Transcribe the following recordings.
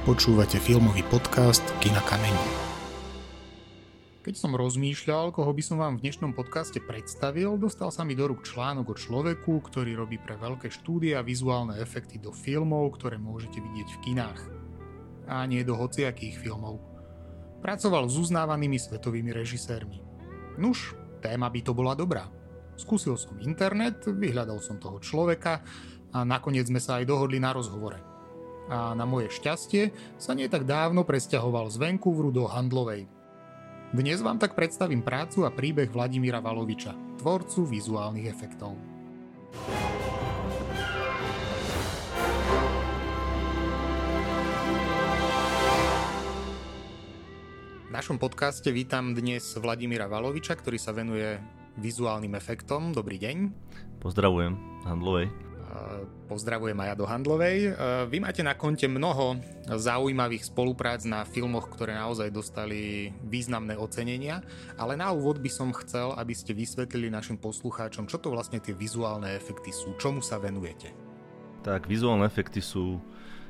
Počúvate filmový podcast Kina Kameň. Keď som rozmýšľal, koho by som vám v dnešnom podcaste predstavil, dostal sa mi do rúk článok o človeku, ktorý robí pre veľké štúdie a vizuálne efekty do filmov, ktoré môžete vidieť v kinách. A nie do hociakých filmov. Pracoval s uznávanými svetovými režisérmi. Nuž, téma by to bola dobrá. Skúsil som internet, vyhľadal som toho človeka a nakoniec sme sa aj dohodli na rozhovore a na moje šťastie sa nie tak dávno presťahoval z Vancouveru do Handlovej. Dnes vám tak predstavím prácu a príbeh Vladimíra Valoviča, tvorcu vizuálnych efektov. V našom podcaste vítam dnes Vladimíra Valoviča, ktorý sa venuje vizuálnym efektom. Dobrý deň. Pozdravujem, Handlovej. Pozdravujem aj do Handlovej. E, vy máte na konte mnoho zaujímavých spoluprác na filmoch, ktoré naozaj dostali významné ocenenia, ale na úvod by som chcel, aby ste vysvetlili našim poslucháčom, čo to vlastne tie vizuálne efekty sú, čomu sa venujete. Tak, vizuálne efekty sú,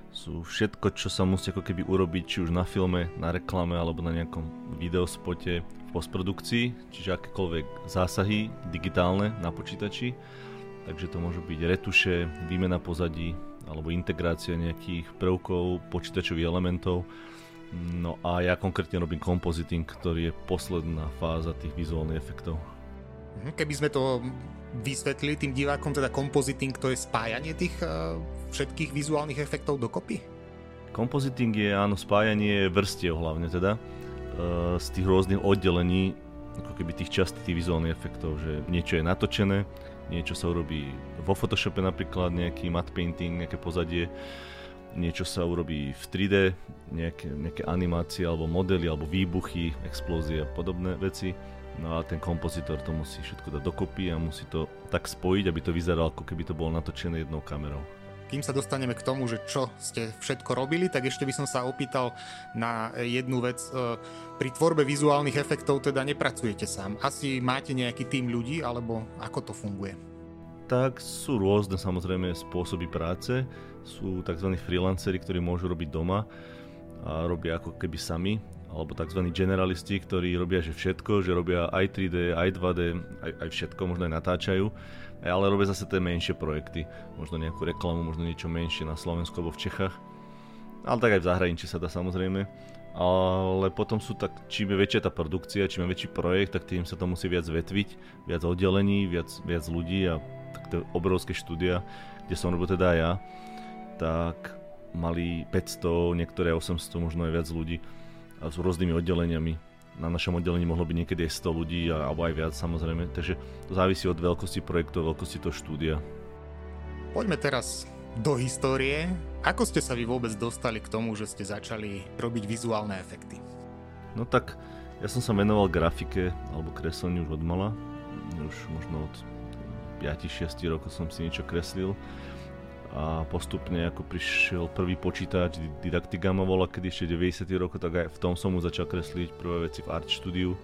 sú všetko, čo sa musí ako keby urobiť, či už na filme, na reklame alebo na nejakom videospote v postprodukcii, čiže akékoľvek zásahy digitálne na počítači takže to môžu byť retuše, výmena pozadí alebo integrácia nejakých prvkov, počítačových elementov. No a ja konkrétne robím kompoziting, ktorý je posledná fáza tých vizuálnych efektov. Mhm, keby sme to vysvetlili tým divákom, teda kompoziting to je spájanie tých uh, všetkých vizuálnych efektov dokopy? Kompoziting je áno spájanie vrstiev hlavne teda uh, z tých rôznych oddelení ako keby tých častí tých vizuálnych efektov, že niečo je natočené, niečo sa urobí vo Photoshope napríklad, nejaký matte painting, nejaké pozadie, niečo sa urobí v 3D, nejaké, nejaké animácie alebo modely alebo výbuchy, explózie a podobné veci. No a ten kompozitor to musí všetko dať dokopy a musí to tak spojiť, aby to vyzeralo ako keby to bolo natočené jednou kamerou kým sa dostaneme k tomu, že čo ste všetko robili, tak ešte by som sa opýtal na jednu vec. E, pri tvorbe vizuálnych efektov teda nepracujete sám. Asi máte nejaký tým ľudí, alebo ako to funguje? Tak sú rôzne samozrejme spôsoby práce. Sú tzv. freelanceri, ktorí môžu robiť doma a robia ako keby sami alebo tzv. generalisti, ktorí robia že všetko, že robia aj 3D, aj 2D, aj, aj všetko, možno aj natáčajú ale robia zase tie menšie projekty. Možno nejakú reklamu, možno niečo menšie na Slovensku alebo v Čechách. Ale tak aj v zahraničí sa dá samozrejme. Ale potom sú tak, čím je väčšia tá produkcia, čím je väčší projekt, tak tým sa to musí viac vetviť, viac oddelení, viac, viac ľudí a tak to obrovské štúdia, kde som robil teda ja, tak mali 500, niektoré 800, možno aj viac ľudí a s rôznymi oddeleniami na našom oddelení mohlo byť niekedy aj 100 ľudí alebo aj viac samozrejme, takže to závisí od veľkosti projektu, veľkosti toho štúdia. Poďme teraz do histórie. Ako ste sa vy vôbec dostali k tomu, že ste začali robiť vizuálne efekty? No tak, ja som sa venoval grafike alebo kresleniu už od mala. Už možno od 5-6 rokov som si niečo kreslil a postupne ako prišiel prvý počítač, Didaktika ma volá, kedy ešte 90. rokov, tak aj v tom som mu začal kresliť prvé veci v Art Studiu.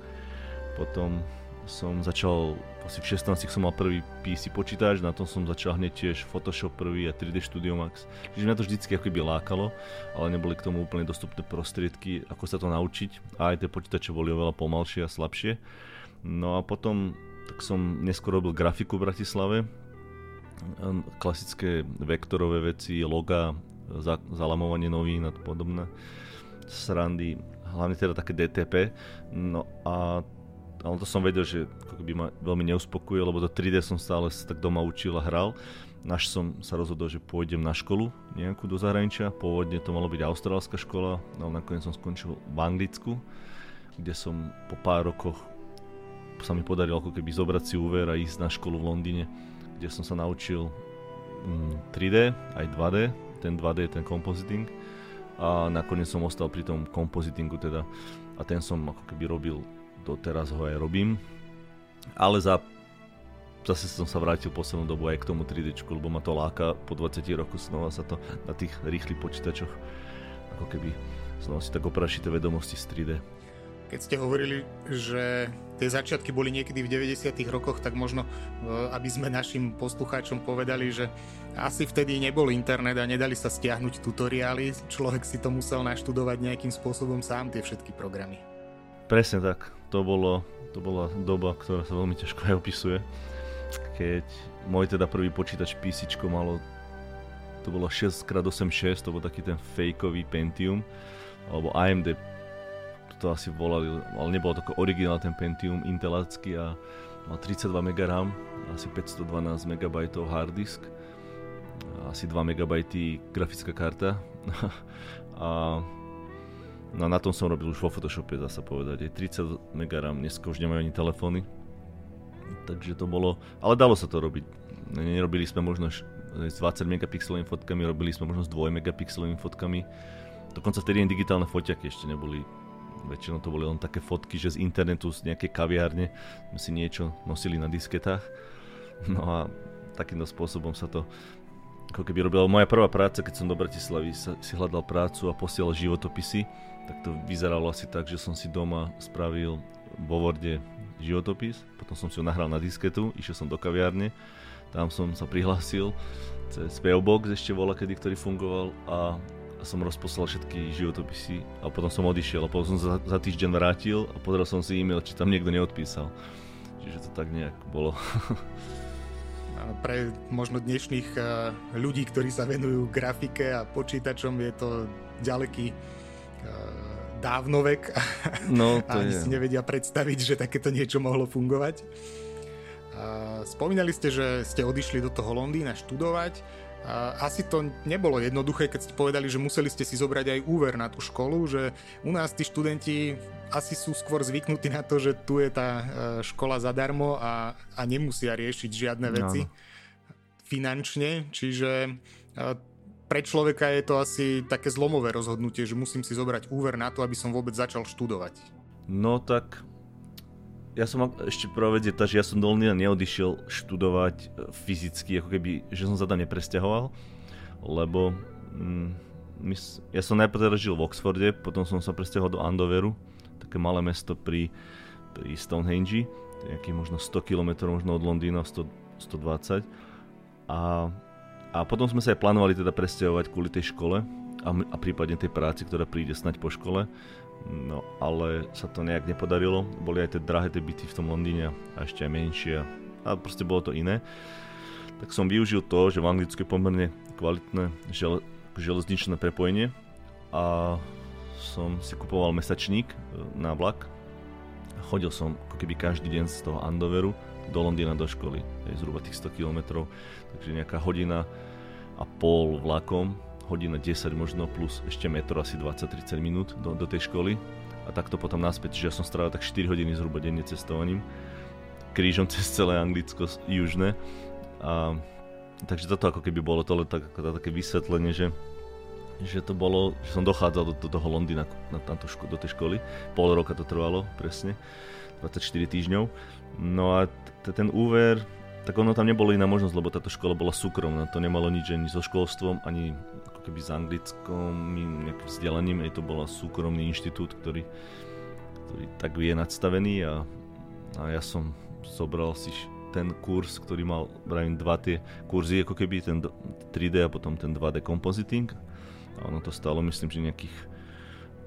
Potom som začal, asi v 16 som mal prvý PC počítač, na tom som začal hneď tiež Photoshop prvý a 3D Studio Max. Čiže mňa to vždycky ako lákalo, ale neboli k tomu úplne dostupné prostriedky, ako sa to naučiť. A aj tie počítače boli oveľa pomalšie a slabšie. No a potom tak som neskôr robil grafiku v Bratislave, klasické vektorové veci, loga, za, zalamovanie novín a podobné srandy, hlavne teda také DTP. No a ale to som vedel, že by ma veľmi neuspokuje, lebo do 3D som stále tak doma učil a hral. Naš som sa rozhodol, že pôjdem na školu nejakú do zahraničia. Pôvodne to malo byť austrálska škola, ale nakoniec som skončil v Anglicku, kde som po pár rokoch sa mi podarilo ako keby zobrať si úver a ísť na školu v Londýne kde som sa naučil 3D, mm, aj 2D, ten 2D je ten compositing. A nakoniec som ostal pri tom compositingu teda. A ten som ako keby robil, doteraz ho aj robím, ale za zase som sa vrátil poslednú dobu aj k tomu 3D, lebo ma to láka. Po 20 rokoch znova sa to na tých rýchlych počítačoch ako keby znova si tak oprašiť tie vedomosti z 3D. Keď ste hovorili, že tie začiatky boli niekedy v 90. rokoch, tak možno, e, aby sme našim poslucháčom povedali, že asi vtedy nebol internet a nedali sa stiahnuť tutoriály, človek si to musel naštudovať nejakým spôsobom sám tie všetky programy. Presne tak, to, bolo, to bola doba, ktorá sa veľmi ťažko aj opisuje, keď môj teda prvý počítač PC malo to bolo 6x86, to bol taký ten fejkový Pentium, alebo AMD to asi volali, ale nebolo to originál ten Pentium intelácky a mal 32 MB RAM, asi 512 MB hard disk, asi 2 MB grafická karta a no na tom som robil už vo Photoshope, dá sa povedať, aj 30 MB RAM, dneska už nemajú ani telefóny, takže to bolo, ale dalo sa to robiť, nerobili sme možno s 20 megapixelovými fotkami, robili sme možno s 2 megapixelovými fotkami. Dokonca vtedy ani digitálne foťaky ešte neboli. Väčšinou to boli len také fotky, že z internetu, z nejakej kaviárne sme si niečo nosili na disketách. No a takýmto spôsobom sa to ako keby robila moja prvá práca, keď som do Bratislavy si hľadal prácu a posielal životopisy, tak to vyzeralo asi tak, že som si doma spravil vo Worde životopis, potom som si ho nahral na disketu, išiel som do kaviárne tam som sa prihlásil cez PO ešte bola kedy, ktorý fungoval a som rozposlal všetky životopisy a potom som odišiel a potom som sa za týždeň vrátil a pozrel som si e-mail, či tam niekto neodpísal. Čiže to tak nejak bolo. Pre možno dnešných eh, ľudí, ktorí sa venujú grafike a počítačom, je to ďaleký eh, dávnovek no, to a ani je. si nevedia predstaviť, že takéto niečo mohlo fungovať. Spomínali ste, že ste odišli do toho Londýna študovať. Asi to nebolo jednoduché, keď ste povedali, že museli ste si zobrať aj úver na tú školu, že u nás tí študenti asi sú skôr zvyknutí na to, že tu je tá e, škola zadarmo a, a nemusia riešiť žiadne veci no. finančne, čiže e, pre človeka je to asi také zlomové rozhodnutie, že musím si zobrať úver na to, aby som vôbec začal študovať. No tak ja som ešte prvá vec je tá, že ja som do Londýna neodišiel študovať e, fyzicky, ako keby, že som sa tam nepresťahoval, lebo mm, ja som najprv teda žil v Oxforde, potom som sa presťahoval do Andoveru, také malé mesto pri, pri Stonehenge, nejakých možno 100 km možno od Londýna, 100, 120. A, a potom sme sa aj plánovali teda presťahovať kvôli tej škole a, a prípadne tej práci, ktorá príde snať po škole. No ale sa to nejak nepodarilo. Boli aj tie drahé tie byty v tom Londýne a ešte aj menšie a proste bolo to iné. Tak som využil to, že v Anglicku je pomerne kvalitné žele, železničné prepojenie a som si kupoval mesačník e, na vlak. Chodil som ako keby každý deň z toho Andoveru do Londýna do školy. Je zhruba tých 100 km, takže nejaká hodina a pol vlakom hodina 10 možno plus ešte metro asi 20-30 minút do, do tej školy a takto potom naspäť, že ja som strávil tak 4 hodiny zhruba denne cestovaním krížom cez celé Anglicko južné a takže toto ako keby bolo to tak, také vysvetlenie, že že to bolo, že som dochádzal do, do toho Londýna na, na ško- do tej školy. Pol roka to trvalo, presne. 24 týždňov. No a t- ten úver, tak ono tam nebolo iná možnosť, lebo táto škola bola súkromná. To nemalo nič ani so školstvom, ani keby s anglickom vzdelaním, aj to bola súkromný inštitút, ktorý, ktorý tak je nadstavený a, a ja som zobral si ten kurz, ktorý mal, vravím, dva tie kurzy, ako keby ten 3D a potom ten 2D compositing. A ono to stalo, myslím, že nejakých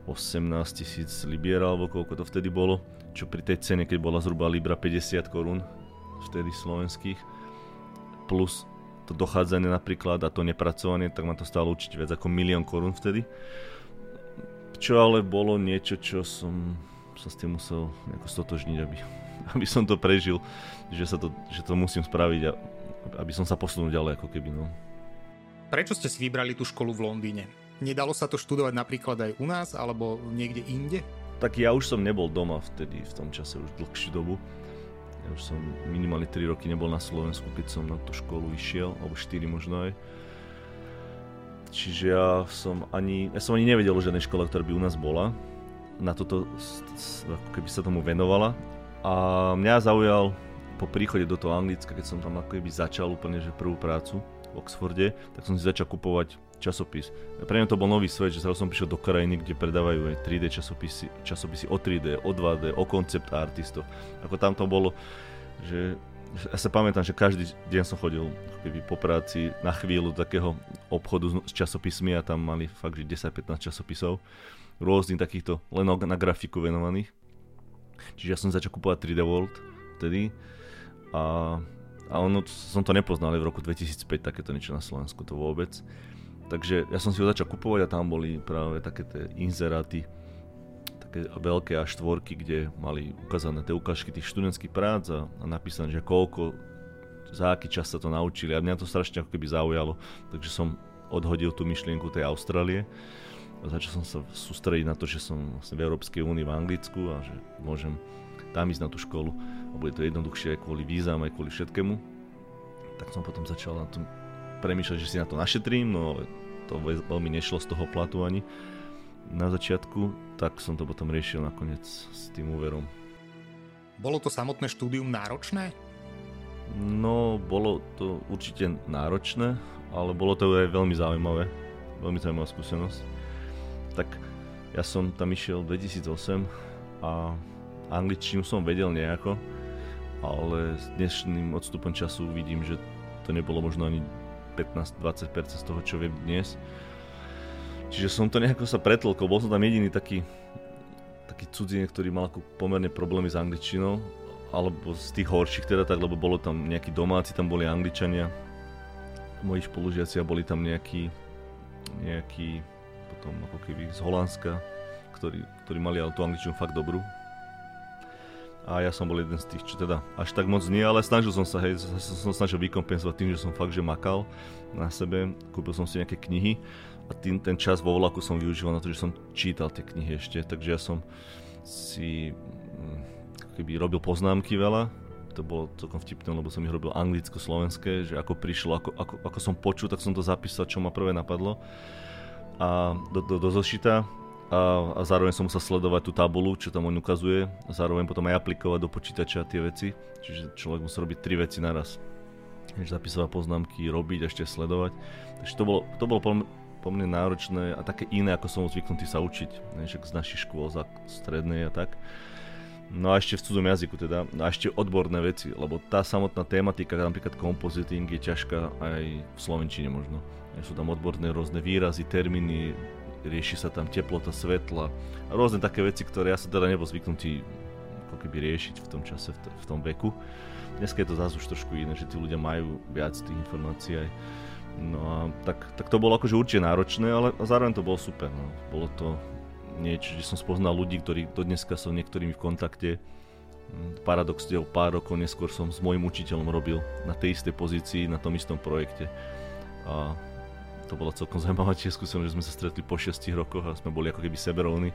18 tisíc libier alebo koľko to vtedy bolo, čo pri tej cene, keď bola zhruba libra 50 korún, vtedy slovenských, plus to dochádzanie napríklad a to nepracovanie, tak ma to stalo určite viac ako milión korún vtedy. Čo ale bolo niečo, čo som sa s tým musel nejako stotožniť, aby, aby som to prežil, že, sa to, že to musím spraviť a aby som sa posunul ďalej ako keby. No. Prečo ste si vybrali tú školu v Londýne? Nedalo sa to študovať napríklad aj u nás alebo niekde inde? Tak ja už som nebol doma vtedy, v tom čase už dlhšiu dobu ja už som minimálne 3 roky nebol na Slovensku, keď som na tú školu išiel, alebo 4 možno aj. Čiže ja som ani, ja som ani nevedel o žiadnej škole, ktorá by u nás bola. Na toto, ako keby sa tomu venovala. A mňa zaujal po príchode do toho Anglicka, keď som tam ako keby začal úplne že prvú prácu, v Oxforde, tak som si začal kupovať časopis. Pre mňa to bol nový svet, že zrazu som prišiel do krajiny, kde predávajú aj 3D časopisy, časopisy o 3D, o 2D, o koncept artistov. Ako tam to bolo, že ja sa pamätám, že každý deň som chodil keby po práci na chvíľu takého obchodu s časopismi a tam mali fakt, že 10-15 časopisov rôznych takýchto len na grafiku venovaných. Čiže ja som začal kupovať 3D World vtedy a, a ono, som to nepoznal v roku 2005 takéto niečo na Slovensku, to vôbec. Takže ja som si ho začal kupovať a tam boli práve také tie inzeráty, také veľké a štvorky, kde mali ukázané tie ukážky tých študentských prác a, a napísané, že koľko, za aký čas sa to naučili. A mňa to strašne ako keby zaujalo, takže som odhodil tú myšlienku tej Austrálie a začal som sa sústrediť na to, že som vlastne v Európskej únii v Anglicku a že môžem tam ísť na tú školu. A bude to jednoduchšie aj kvôli vízam, aj kvôli všetkému. Tak som potom začal na tom premýšľať, že si na to našetrím, no to veľmi nešlo z toho platu ani na začiatku, tak som to potom riešil nakoniec s tým úverom. Bolo to samotné štúdium náročné? No, bolo to určite náročné, ale bolo to aj veľmi zaujímavé. Veľmi zaujímavá skúsenosť. Tak ja som tam išiel 2008 a angličtinu som vedel nejako, ale s dnešným odstupom času vidím, že to nebolo možno ani 15-20% z toho, čo viem dnes. Čiže som to nejako sa pretlkol, bol som tam jediný taký, taký cudzinec, ktorý mal ako pomerne problémy s angličtinou, alebo z tých horších teda tak, lebo bolo tam nejakí domáci, tam boli angličania, moji spolužiaci a boli tam nejakí, nejakí potom ako keby z Holandska, ktorí, ktorí mali ale tú angličtinu fakt dobrú, a ja som bol jeden z tých, čo teda až tak moc nie, ale snažil som sa, hej, som snažil vykompenzovať tým, že som fakt, že makal na sebe, kúpil som si nejaké knihy a tým, ten čas vo vlaku som využíval na to, že som čítal tie knihy ešte, takže ja som si mm, keby robil poznámky veľa, to bolo celkom vtipné, lebo som ich robil anglicko-slovenské, že ako prišlo, ako, ako, ako som počul, tak som to zapísal, čo ma prvé napadlo. A do, do, do zošita a, a zároveň som musel sledovať tú tabulu, čo tam on ukazuje a zároveň potom aj aplikovať do počítača tie veci, čiže človek musel robiť tri veci naraz. Než zapisovať poznámky, robiť ešte sledovať. Takže to bolo, to bolo po náročné a také iné, ako som zvyknutý sa učiť, než z našich škôl, za strednej a tak. No a ešte v cudzom jazyku teda, no a ešte odborné veci, lebo tá samotná tematika, napríklad kompoziting je ťažká aj v Slovenčine možno. Sú tam odborné rôzne výrazy, termíny, rieši sa tam teplota svetla a rôzne také veci, ktoré ja som teda nebol zvyknutý ako keby riešiť v tom čase, v, tom veku. Dneska je to zase už trošku iné, že tí ľudia majú viac tých informácií aj. No a tak, tak to bolo akože určite náročné, ale zároveň to bolo super. No. Bolo to niečo, že som spoznal ľudí, ktorí do dneska sú niektorými v kontakte. Mm, paradox, že pár rokov neskôr som s môjim učiteľom robil na tej istej pozícii, na tom istom projekte. A to bola celkom zaujímavá tiež skúsenosť, že sme sa stretli po 6 rokoch a sme boli ako keby seberovní.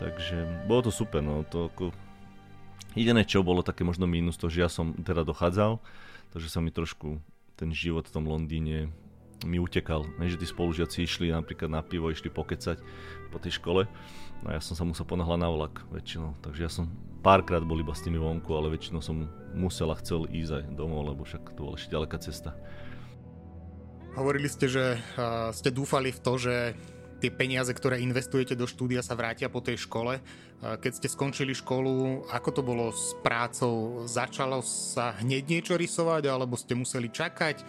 Takže bolo to super, no to ako... Jediné čo bolo také možno mínus to, že ja som teda dochádzal, takže sa mi trošku ten život v tom Londýne mi utekal. Ne, že tí spolužiaci išli napríklad na pivo, išli pokecať po tej škole. No ja som sa musel ponáhľať na vlak väčšinou. Takže ja som párkrát bol iba s tými vonku, ale väčšinou som musel a chcel ísť aj domov, lebo však to bola ešte ďaleká cesta. Hovorili ste, že ste dúfali v to, že tie peniaze, ktoré investujete do štúdia sa vrátia po tej škole. Keď ste skončili školu, ako to bolo s prácou? Začalo sa hneď niečo rysovať, alebo ste museli čakať?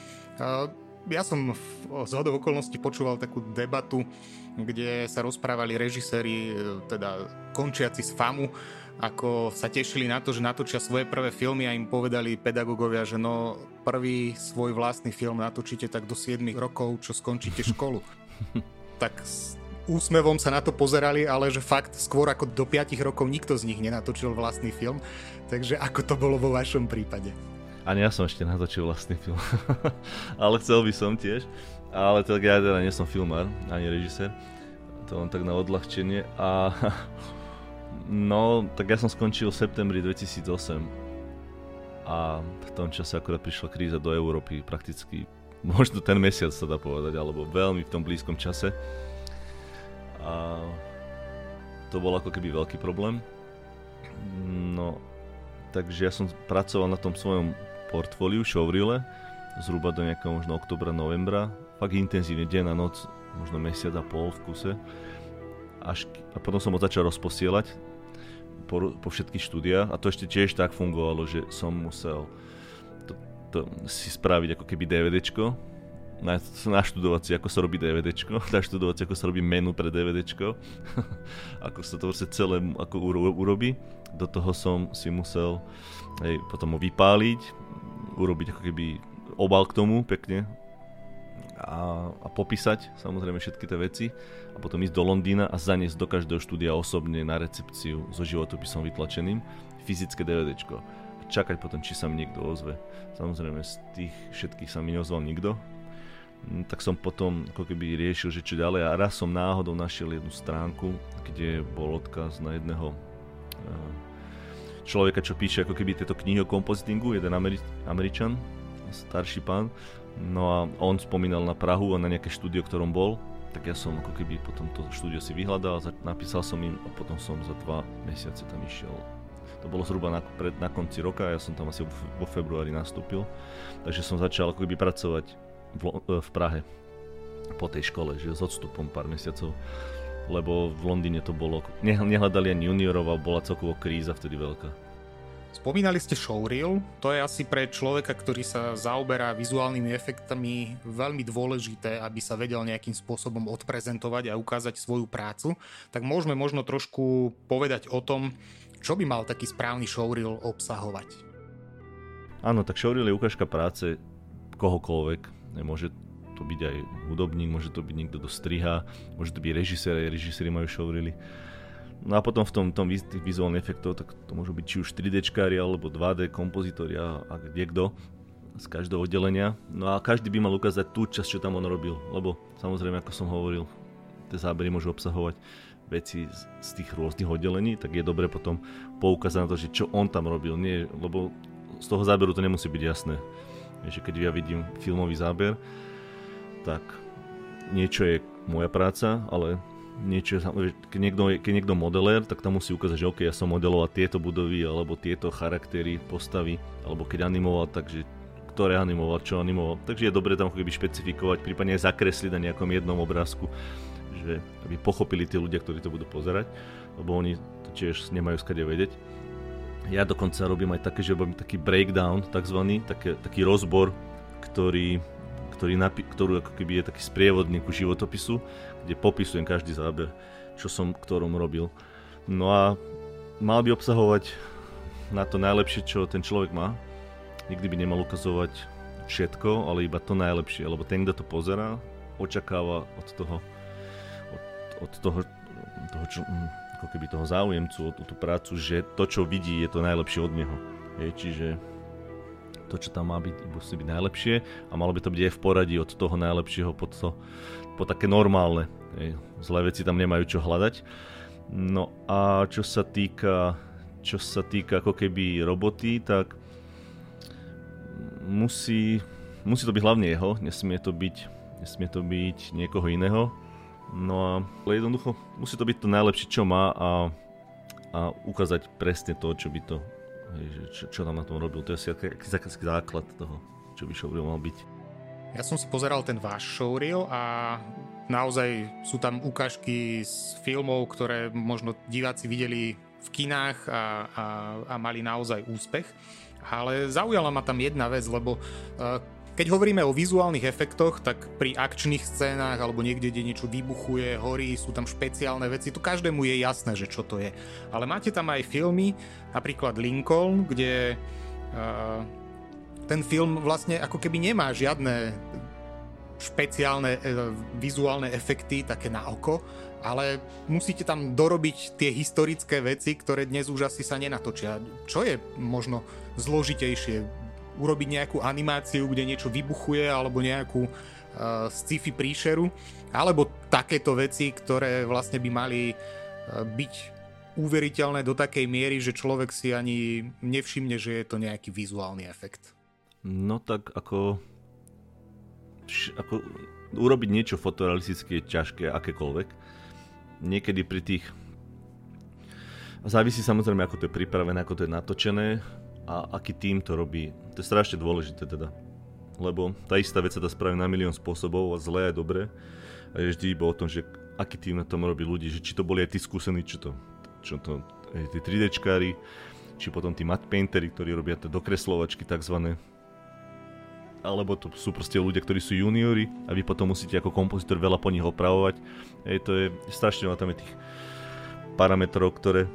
Ja som z hodov okolností počúval takú debatu, kde sa rozprávali režiséri, teda končiaci z FAMu, ako sa tešili na to, že natočia svoje prvé filmy a im povedali pedagógovia, že no prvý svoj vlastný film natočíte tak do 7 rokov, čo skončíte školu. tak s úsmevom sa na to pozerali, ale že fakt skôr ako do 5 rokov nikto z nich nenatočil vlastný film. Takže ako to bolo vo vašom prípade? Ani ja som ešte natočil vlastný film. ale chcel by som tiež. Ale tak ja teda nie som filmár, ani režisér. To len tak na odľahčenie. A No, tak ja som skončil v septembri 2008 a v tom čase akurát prišla kríza do Európy, prakticky možno ten mesiac sa dá povedať, alebo veľmi v tom blízkom čase. A to bol ako keby veľký problém. No, takže ja som pracoval na tom svojom portfóliu, showreele, zhruba do nejakého možno oktobra, novembra. Fakt intenzívne, deň a noc, možno mesiac a pol v kuse. Až, a potom som ho začal rozposielať po, po všetkých štúdiách. A to ešte tiež tak fungovalo, že som musel to, to si spraviť ako keby DVDčko, naštudovať si, ako sa robí DVDčko, naštudovať si, ako sa robí menu pre DVDčko, ako sa to vlastne celé ako urobí. Do toho som si musel hej, potom ho vypáliť, urobiť ako keby obal k tomu pekne a, a popísať samozrejme všetky tie veci a potom ísť do Londýna a zaniesť do každého štúdia osobne na recepciu so životopisom vytlačeným fyzické DVDčko. Čakať potom, či sa mi niekto ozve. Samozrejme z tých všetkých sa mi neozval nikto, hm, tak som potom ako keby riešil, že čo ďalej a raz som náhodou našiel jednu stránku, kde bol odkaz na jedného eh, človeka, čo píše ako keby tieto knihy o kompozitingu, jeden Ameri- Američan, starší pán. No a on spomínal na Prahu a na nejaké štúdio, ktorom bol, tak ja som ako keby potom to štúdio si vyhľadal, napísal som im a potom som za dva mesiace tam išiel. To bolo zhruba na, pred, na konci roka, ja som tam asi vo februári nastúpil, takže som začal ako keby pracovať v, v Prahe po tej škole, že s odstupom pár mesiacov lebo v Londýne to bolo, nehľadali ani juniorov a bola celkovo kríza vtedy veľká. Spomínali ste showreel, to je asi pre človeka, ktorý sa zaoberá vizuálnymi efektami veľmi dôležité, aby sa vedel nejakým spôsobom odprezentovať a ukázať svoju prácu. Tak môžeme možno trošku povedať o tom, čo by mal taký správny showreel obsahovať. Áno, tak showreel je ukážka práce kohokoľvek. Môže to byť aj hudobník, môže to byť niekto, kto striha, môže to byť režisér, aj režiséri majú showreely. No a potom v tom, tom tých vizuálnych efektov, tak to môžu byť či už 3D alebo 2D kompozitori a, a kde kto z každého oddelenia. No a každý by mal ukázať tú časť, čo tam on robil, lebo samozrejme, ako som hovoril, tie zábery môžu obsahovať veci z, z tých rôznych oddelení, tak je dobre potom poukázať na to, že čo on tam robil, nie, lebo z toho záberu to nemusí byť jasné. Že keď ja vidím filmový záber, tak niečo je moja práca, ale niečo, keď niekto, keď niekto modelér, tak tam musí ukázať, že OK, ja som modeloval tieto budovy, alebo tieto charaktery, postavy, alebo keď animoval, takže ktoré animoval, čo animoval. Takže je dobre tam keby špecifikovať, prípadne aj zakresliť na nejakom jednom obrázku, že aby pochopili tí ľudia, ktorí to budú pozerať, lebo oni to tiež nemajú skade vedieť. Ja dokonca robím aj také, že robím taký breakdown, takzvaný, také, taký rozbor, ktorý ktorý napi- ktorú ako keby je taký sprievodník ku životopisu, kde popisujem každý záber, čo som ktorom robil. No a mal by obsahovať na to najlepšie, čo ten človek má. Nikdy by nemal ukazovať všetko, ale iba to najlepšie, lebo ten, kto to pozerá, očakáva od toho, od, od toho, toho čo, hm, ako keby toho záujemcu, o tú prácu, že to, čo vidí, je to najlepšie od neho. Je, čiže to, čo tam má byť, musí byť najlepšie a malo by to byť aj v poradí od toho najlepšieho po, to, po také normálne. Zlé veci tam nemajú čo hľadať. No a čo sa týka, čo sa týka ako keby roboty, tak musí, musí to byť hlavne jeho, nesmie to byť, nesmie to byť niekoho iného. No a jednoducho musí to byť to najlepšie, čo má a, a ukázať presne to, čo by to čo, čo tam na tom robil. To je asi aký základ toho, čo by showreel mal byť. Ja som si pozeral ten váš showreel a naozaj sú tam ukážky z filmov, ktoré možno diváci videli v kinách a, a, a mali naozaj úspech. Ale zaujala ma tam jedna vec, lebo uh, keď hovoríme o vizuálnych efektoch, tak pri akčných scénách alebo niekde, kde niečo vybuchuje, horí, sú tam špeciálne veci, to každému je jasné, že čo to je. Ale máte tam aj filmy, napríklad Lincoln, kde uh, ten film vlastne ako keby nemá žiadne špeciálne uh, vizuálne efekty také na oko, ale musíte tam dorobiť tie historické veci, ktoré dnes už asi sa nenatočia. Čo je možno zložitejšie? Urobiť nejakú animáciu, kde niečo vybuchuje alebo nejakú uh, sci-fi príšeru, alebo takéto veci, ktoré vlastne by mali uh, byť uveriteľné do takej miery, že človek si ani nevšimne, že je to nejaký vizuálny efekt. No tak ako, ako urobiť niečo fotorealistické je ťažké, akékoľvek. Niekedy pri tých Závisí samozrejme, ako to je pripravené, ako to je natočené a aký tým to robí. To je strašne dôležité teda. lebo tá istá vec sa dá spraviť na milión spôsobov a zlé a dobre. A je vždy iba o tom, že aký tým na tom robí ľudí, že či to boli aj tí skúsení, čo to, čo to tí 3Dčkári, či potom tí matte ktorí robia tie dokreslovačky takzvané, alebo to sú proste ľudia, ktorí sú juniori a vy potom musíte ako kompozitor veľa po nich opravovať. Ej, to je strašne veľa tam je tých parametrov, ktoré,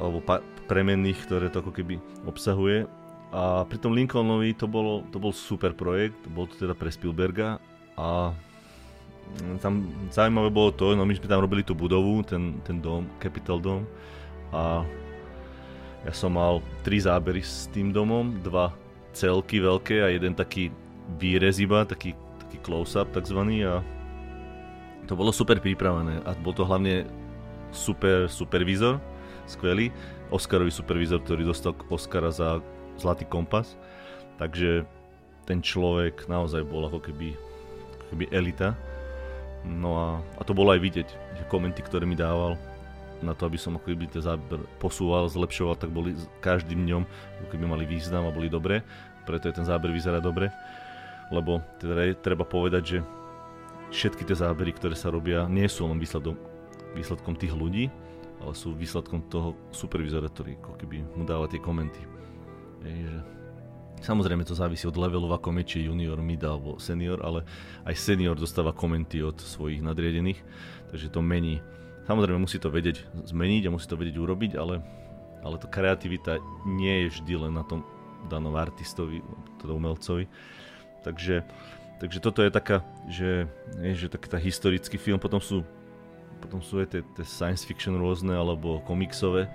alebo pa, premenných, ktoré to ako keby obsahuje. A pri tom Lincolnovi to, bolo, to bol super projekt, bol to teda pre Spielberga a tam zaujímavé bolo to, no my sme tam robili tú budovu, ten, ten dom, Capitol Dome a ja som mal tri zábery s tým domom, dva celky veľké a jeden taký výrez iba, taký, taký close-up takzvaný a to bolo super pripravené a bol to hlavne super supervizor, skvelý, Oscarový supervizor, ktorý dostal Oscara za Zlatý kompas, takže ten človek naozaj bol ako keby, ako keby elita. No a, a to bolo aj vidieť, že komenty, ktoré mi dával na to, aby som ako keby ten záber posúval, zlepšoval, tak boli každým dňom, ako keby mali význam a boli dobré, preto je ten záber vyzerá dobre, lebo teda je treba povedať, že všetky tie zábery, ktoré sa robia, nie sú len výsledom, výsledkom tých ľudí, ale sú výsledkom toho supervizora, ktorý ako keby mu dáva tie komenty. Je, že Samozrejme to závisí od levelu, v akom je, či junior, mid alebo senior, ale aj senior dostáva komenty od svojich nadriadených, takže to mení. Samozrejme musí to vedieť zmeniť a musí to vedieť urobiť, ale, ale to kreativita nie je vždy len na tom danom artistovi, teda umelcovi. Takže, takže toto je taká, že, je, že taký tá historický film, potom sú potom sú aj tie, tie science fiction rôzne alebo komiksové.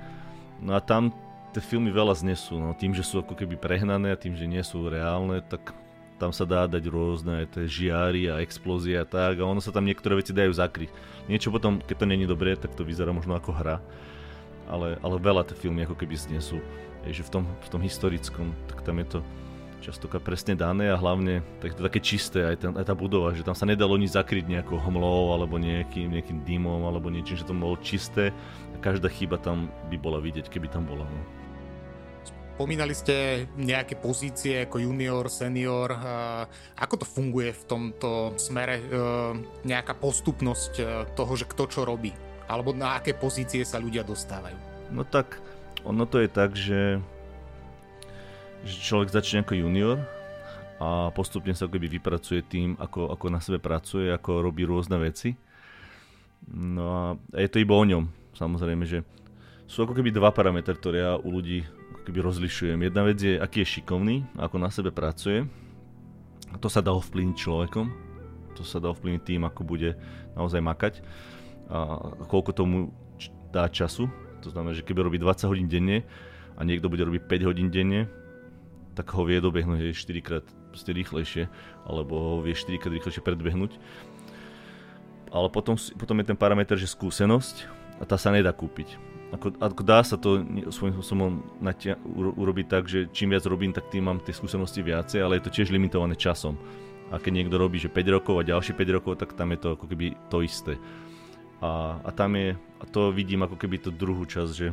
No a tam tie filmy veľa znesú, no tým, že sú ako keby prehnané a tým, že nie sú reálne, tak tam sa dá dať rôzne tie žiary a explózie a tak a ono sa tam niektoré veci dajú zakryť. Niečo potom, keď to není dobré, tak to vyzerá možno ako hra, ale, ale veľa tie filmy ako keby znesú. Je, že v tom, v tom historickom, tak tam je to častokrát presne dané a hlavne tak to také čisté, aj, ten, aj tá budova, že tam sa nedalo nič zakryť nejakou hmlou alebo nejakým, nejakým dymom alebo niečím, že to bolo čisté a každá chyba tam by bola vidieť, keby tam bola. No. Spomínali ste nejaké pozície ako junior, senior. Ako to funguje v tomto smere? E, nejaká postupnosť e, toho, že kto čo robí? Alebo na aké pozície sa ľudia dostávajú? No tak, ono to je tak, že že človek začne ako junior a postupne sa akoby vypracuje tým, ako, ako na sebe pracuje, ako robí rôzne veci. No a je to iba o ňom, samozrejme, že sú ako keby dva parametre, ktoré ja u ľudí keby rozlišujem. Jedna vec je, aký je šikovný, ako na sebe pracuje. A to sa dá ovplyvniť človekom, to sa dá ovplyvniť tým, ako bude naozaj makať a koľko tomu dá času. To znamená, že keby robí 20 hodín denne a niekto bude robiť 5 hodín denne, tak ho vie dobehnúť 4 krát rýchlejšie, alebo ho vie 4 krát rýchlejšie predbehnúť. Ale potom, potom je ten parameter, že skúsenosť a tá sa nedá kúpiť. Ako, ako dá sa to svojím spôsobom natia- urobiť tak, že čím viac robím, tak tým mám tie skúsenosti viacej, ale je to tiež limitované časom. A keď niekto robí, že 5 rokov a ďalšie 5 rokov, tak tam je to ako keby to isté. A, a tam je, a to vidím ako keby to druhú časť, že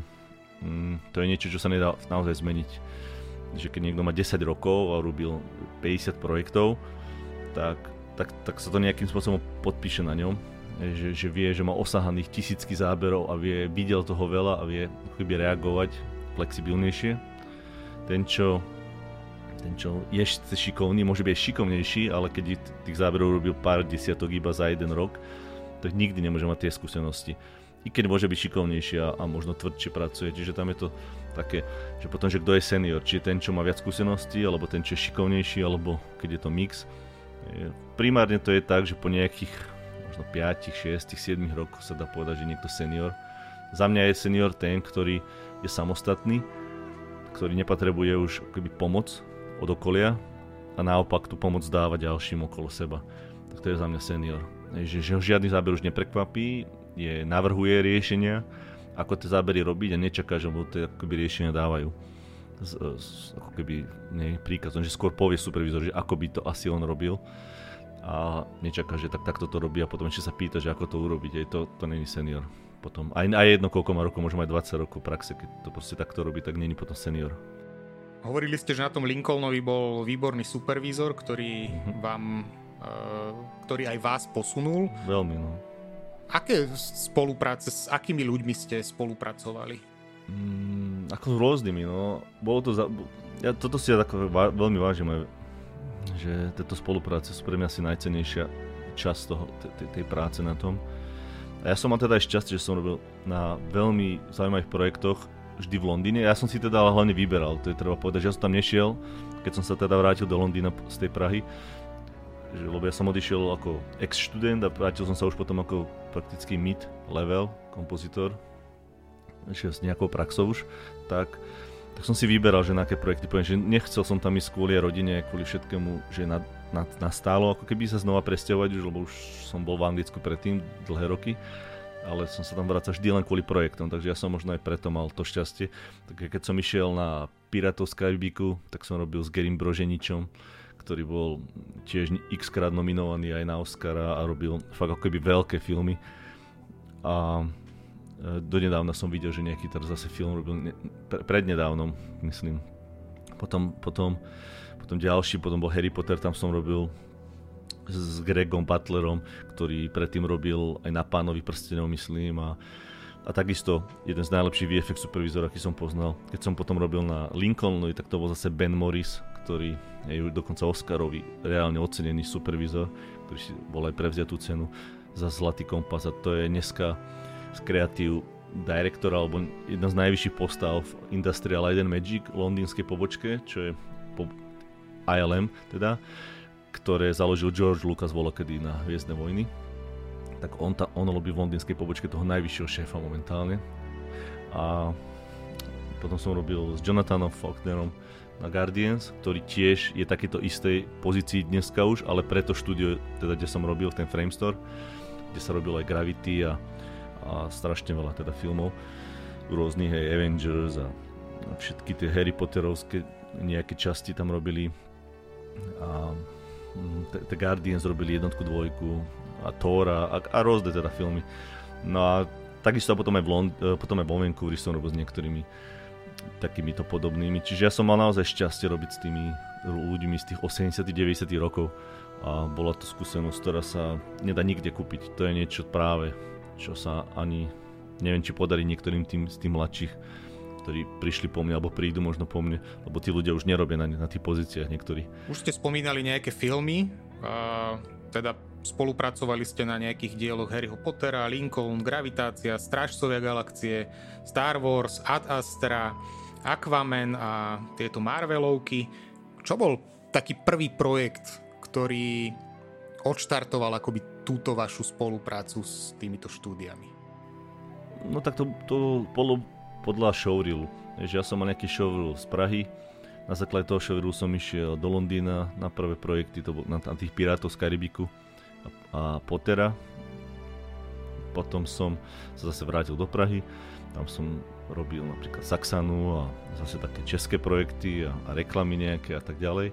mm, to je niečo, čo sa nedá naozaj zmeniť že keď niekto má 10 rokov a robil 50 projektov, tak, tak, tak sa to nejakým spôsobom podpíše na ňom, že, že vie, že má osahaných tisícky záberov a vie, videl toho veľa a vie chyby reagovať flexibilnejšie. Ten, čo, ten, čo je šikovný, môže byť šikovnejší, ale keď tých záberov robil pár desiatok iba za jeden rok, tak nikdy nemôže mať tie skúsenosti i keď môže byť šikovnejšia a možno tvrdšie pracuje, čiže tam je to také, že potom, že kto je senior, či je ten, čo má viac skúseností, alebo ten, čo je šikovnejší, alebo keď je to mix. Primárne to je tak, že po nejakých možno 5, 6, 7 rokoch sa dá povedať, že niekto senior. Za mňa je senior ten, ktorý je samostatný, ktorý nepotrebuje už akoby pomoc od okolia a naopak tú pomoc dáva ďalším okolo seba. Tak to je za mňa senior. Že, že ho žiadny záber už neprekvapí, je, navrhuje riešenia, ako tie zábery robiť a nečaká, že mu tie akoby riešenia dávajú. Z, z, ako keby nie, príkazom, že skôr povie supervizor, že ako by to asi on robil a nečaká, že tak, takto to robí a potom ešte sa pýta, že ako to urobiť, aj to, to není senior. Potom aj, aj jedno koľko má rokov, môže mať 20 rokov praxe, keď to proste takto robí, tak není potom senior. Hovorili ste, že na tom Lincolnovi bol výborný supervízor, ktorý mm-hmm. vám, uh, ktorý aj vás posunul. Veľmi, no. Aké spolupráce, s akými ľuďmi ste spolupracovali? Mm, ako s rôznymi, no. Bolo to za... Ja toto si ja tako veľmi vážim, že tieto spolupráce sú pre mňa asi najcenejšia časť toho, tej, tej práce na tom. A ja som mal teda aj šťastie, že som robil na veľmi zaujímavých projektoch vždy v Londýne. Ja som si teda hlavne vyberal, to je treba povedať, že ja som tam nešiel, keď som sa teda vrátil do Londýna z tej Prahy, že, lebo ja som odišiel ako ex-študent a vrátil som sa už potom ako prakticky mid-level kompozitor, s nejakou praxou už, tak tak som si vyberal, že na aké projekty poviem, že nechcel som tam ísť kvôli rodine, kvôli všetkému, že na, na, na stálo, ako keby sa znova presťahovať už, lebo už som bol v Anglicku predtým dlhé roky, ale som sa tam vracal vždy len kvôli projektom, takže ja som možno aj preto mal to šťastie. Takže keď som išiel na Piratov z tak som robil s Gerim Broženičom, ktorý bol tiež x krát nominovaný aj na Oscara a robil fakt ako keby veľké filmy. A Eh, donedávna som videl, že nejaký teraz zase film robil, ne, pre, prednedávnom, myslím. Potom, potom, potom ďalší, potom bol Harry Potter, tam som robil s Gregom Butlerom, ktorý predtým robil aj na Pánovi prstenov, myslím, a, a takisto jeden z najlepších VFX supervizorov, aký som poznal. Keď som potom robil na Lincolnovi, tak to bol zase Ben Morris, ktorý je dokonca Oscarový reálne ocenený supervizor, ktorý si bol aj prevziatú cenu za Zlatý kompas a to je dneska z kreatív director alebo jedna z najvyšších postav v Industrial Light and Magic londýnskej pobočke, čo je po ILM teda, ktoré založil George Lucas volokedy na Hviezdne vojny. Tak on, ta, on robí v londýnskej pobočke toho najvyššieho šéfa momentálne. A potom som robil s Jonathanom Faulknerom na Guardians, ktorý tiež je takéto istej pozícii dneska už, ale preto štúdio, teda kde som robil ten Framestore, kde sa robil aj Gravity a a strašne veľa teda filmov rôznych, hej, Avengers a, všetky tie Harry Potterovské nejaké časti tam robili a mm, The Guardians robili jednotku, dvojku a Thor a, a rôzne teda filmy. No a takisto potom aj v, Lond- potom aj v Vancouveri som robil s niektorými takýmito podobnými. Čiže ja som mal naozaj šťastie robiť s tými ľuďmi z tých 80-90 rokov a bola to skúsenosť, ktorá sa nedá nikde kúpiť. To je niečo práve čo sa ani neviem, či podarí niektorým tým, z tých mladších, ktorí prišli po mne, alebo prídu možno po mne, lebo tí ľudia už nerobia na, na tých pozíciách niektorí. Už ste spomínali nejaké filmy, a teda spolupracovali ste na nejakých dieloch Harryho Pottera, Lincoln, Gravitácia, Strážcovia galaxie, Star Wars, Ad Astra, Aquaman a tieto Marvelovky. Čo bol taký prvý projekt, ktorý odštartoval akoby túto vašu spoluprácu s týmito štúdiami? No tak to, to bolo podľa showreelu. Že ja som mal nejaký showreel z Prahy, na základe toho showreelu som išiel do Londýna na prvé projekty, to bol na, na tých Pirátov z Karibiku a, Pottera. Potom som sa zase vrátil do Prahy, tam som robil napríklad Saxanu a zase také české projekty a, a reklamy nejaké a tak ďalej.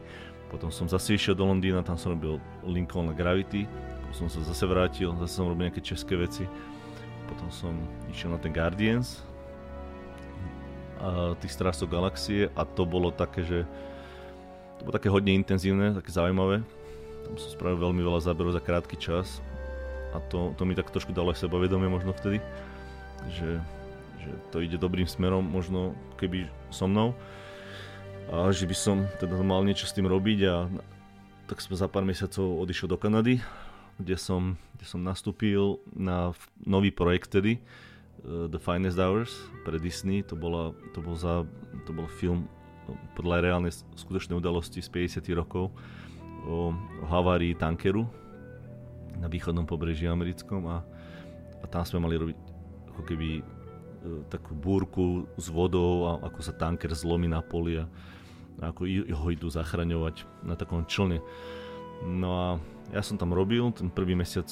Potom som zase išiel do Londýna, tam som robil Lincoln Gravity, potom som sa zase vrátil, zase som robil nejaké české veci. Potom som išiel na ten Guardians, a tých strážcov galaxie a to bolo také, že to bolo také hodne intenzívne, také zaujímavé. Tam som spravil veľmi veľa záberov za krátky čas a to, to mi tak trošku dalo aj sebavedomie možno vtedy, že, že to ide dobrým smerom možno keby so mnou. A že by som teda mal niečo s tým robiť a tak som za pár mesiacov odišiel do Kanady, kde som, kde som nastúpil na nový projekt tedy, uh, The Finest Hours pre Disney, to, bola, to, bol, za, to bol film podľa reálnej skutočnej udalosti z 50 rokov o, havárii tankeru na východnom pobreží americkom a, a tam sme mali robiť ako keby e, takú búrku s vodou a ako sa tanker zlomí na poli a, ako ho idú zachraňovať na takom člne. No a ja som tam robil ten prvý mesiac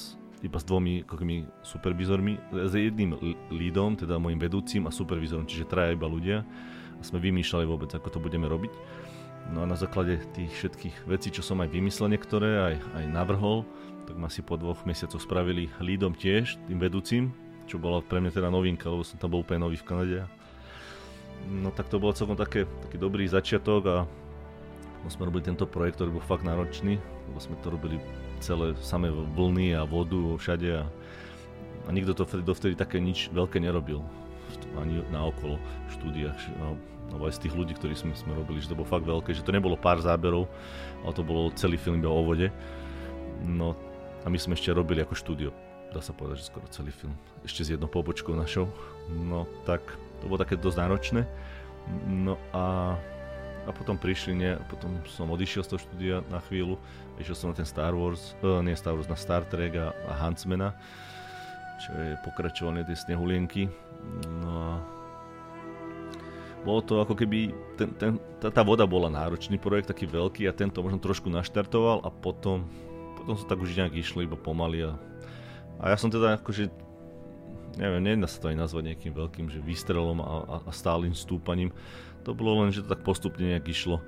iba s dvomi kými supervizormi, s jedným lídom, teda môjim vedúcim a supervizorom, čiže traja iba ľudia a sme vymýšľali vôbec, ako to budeme robiť. No a na základe tých všetkých vecí, čo som aj vymyslel niektoré, aj, aj navrhol, tak ma si po dvoch mesiacoch spravili lídom tiež, tým vedúcim, čo bola pre mňa teda novinka, lebo som tam bol úplne nový v Kanade. No tak to bolo celkom také, taký dobrý začiatok a sme robili tento projekt, ktorý bol fakt náročný, lebo sme to robili celé samé vlny a vodu všade a, a nikto to vtedy, dovtedy také nič veľké nerobil ani na okolo štúdiách alebo aj z tých ľudí, ktorí sme, sme robili, že to bolo fakt veľké, že to nebolo pár záberov, ale to bolo celý film o vode. No a my sme ešte robili ako štúdio, dá sa povedať, že skoro celý film, ešte s jednou pobočkou našou. No tak to bolo také dosť náročné. No a a potom prišli, nie, potom som odišiel z toho štúdia na chvíľu, išiel som na ten Star Wars, uh, nie Star Wars, na Star Trek a, a Huntsmana, čo je pokračovanie tej snehulienky. No a bolo to ako keby, ten, ten, tá, tá voda bola náročný projekt, taký veľký a tento možno trošku naštartoval a potom, potom sa tak už nejak išlo iba pomaly a, a ja som teda akože neviem, nedá sa to aj nazvať nejakým veľkým, že výstrelom a, a, a stálym stúpaním. To bolo len, že to tak postupne nejak išlo,